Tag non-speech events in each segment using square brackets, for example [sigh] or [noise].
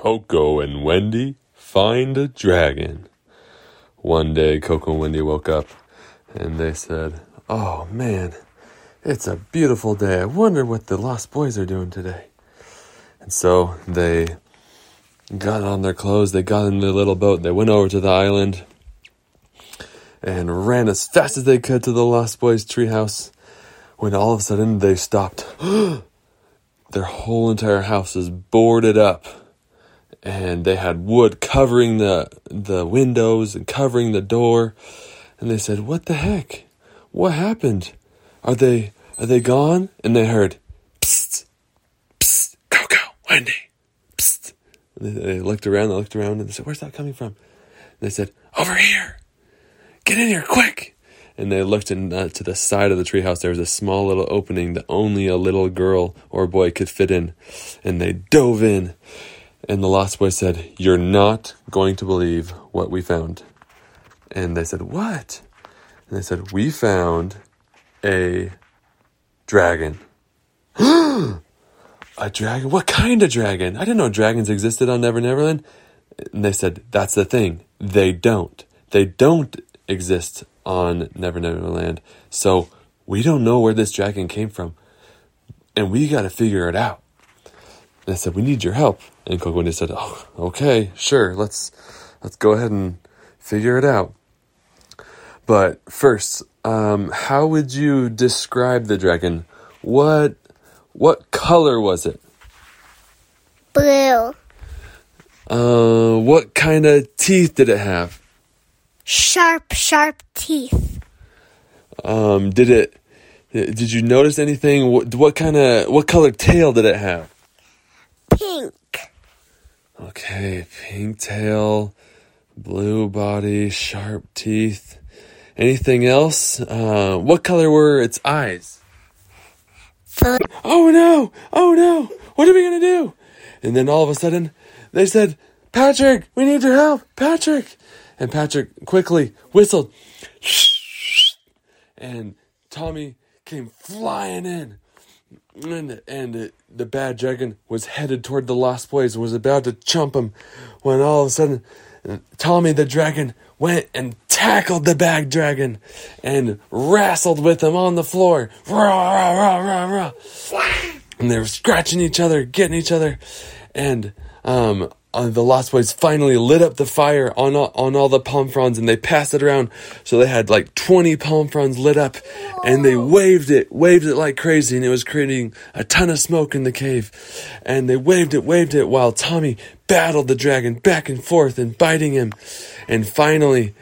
Coco and Wendy find a dragon. One day, Coco and Wendy woke up and they said, Oh man, it's a beautiful day. I wonder what the Lost Boys are doing today. And so they got on their clothes, they got in their little boat, they went over to the island and ran as fast as they could to the Lost Boys treehouse when all of a sudden they stopped. [gasps] Their whole entire house is boarded up and they had wood covering the the windows and covering the door. And they said what the heck? What happened? Are they are they gone? And they heard psst psst coco wendy psst. And they, they looked around they looked around and they said where's that coming from? And they said over here. Get in here quick. And they looked in, uh, to the side of the treehouse. There was a small little opening that only a little girl or boy could fit in, and they dove in. And the Lost Boy said, You're not going to believe what we found. And they said, What? And they said, We found a dragon. [gasps] a dragon? What kind of dragon? I didn't know dragons existed on Never Neverland. And they said, That's the thing. They don't. They don't exist on Never Never Land. So we don't know where this dragon came from. And we got to figure it out. And I said, we need your help. And Coco said, oh, okay, sure. Let's, let's go ahead and figure it out. But first, um, how would you describe the dragon? What, what color was it? Blue. Uh, what kind of teeth did it have? Sharp, sharp teeth. Um, did it? Did you notice anything? What, what kind of what color tail did it have? Pink. Okay, pink tail, blue body, sharp teeth. Anything else? Uh, what color were its eyes? Oh no! Oh no! What are we gonna do? And then all of a sudden, they said, "Patrick, we need your help, Patrick!" And Patrick quickly whistled, and Tommy came flying in. And, and the, bad dragon was headed toward the Lost Boys and was about to chump him when all of a sudden Tommy the dragon went and tackled the bad dragon and wrestled with him on the floor. Rah, rah, rah, rah, rah. And they were scratching each other, getting each other. And um, uh, the Lost Boys finally lit up the fire on all, on all the palm fronds and they passed it around. So they had like 20 palm fronds lit up and they waved it, waved it like crazy and it was creating a ton of smoke in the cave. And they waved it, waved it while Tommy battled the dragon back and forth and biting him. And finally,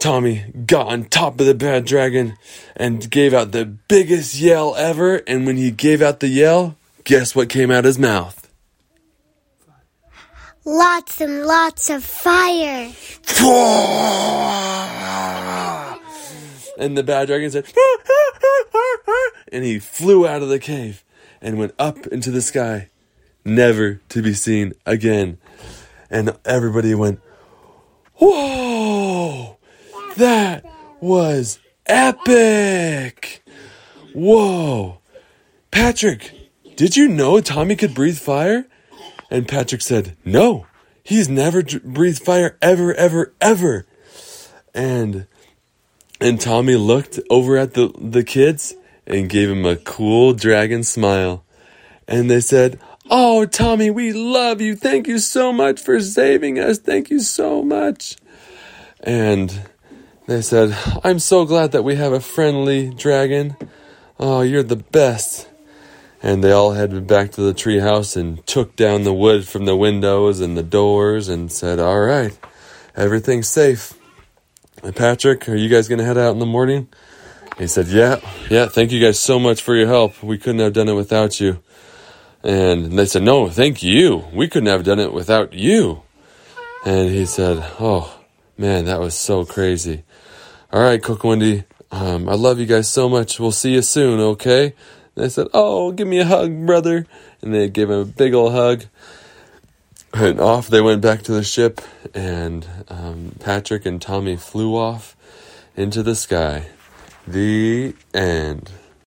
Tommy got on top of the bad dragon and gave out the biggest yell ever. And when he gave out the yell, guess what came out of his mouth? Lots and lots of fire. And the bad dragon said, ah, ah, ah, and he flew out of the cave and went up into the sky, never to be seen again. And everybody went, Whoa! That was epic! Whoa! Patrick, did you know Tommy could breathe fire? And Patrick said, No, he's never breathed fire ever, ever, ever. And and Tommy looked over at the, the kids and gave him a cool dragon smile. And they said, Oh, Tommy, we love you. Thank you so much for saving us. Thank you so much. And they said, I'm so glad that we have a friendly dragon. Oh, you're the best. And they all headed back to the treehouse and took down the wood from the windows and the doors and said, All right, everything's safe. And Patrick, are you guys going to head out in the morning? He said, Yeah, yeah, thank you guys so much for your help. We couldn't have done it without you. And they said, No, thank you. We couldn't have done it without you. And he said, Oh, man, that was so crazy. All right, Coco Wendy, um, I love you guys so much. We'll see you soon, okay? And I said, Oh, give me a hug, brother. And they gave him a big old hug. And off they went back to the ship, and um, Patrick and Tommy flew off into the sky. The end.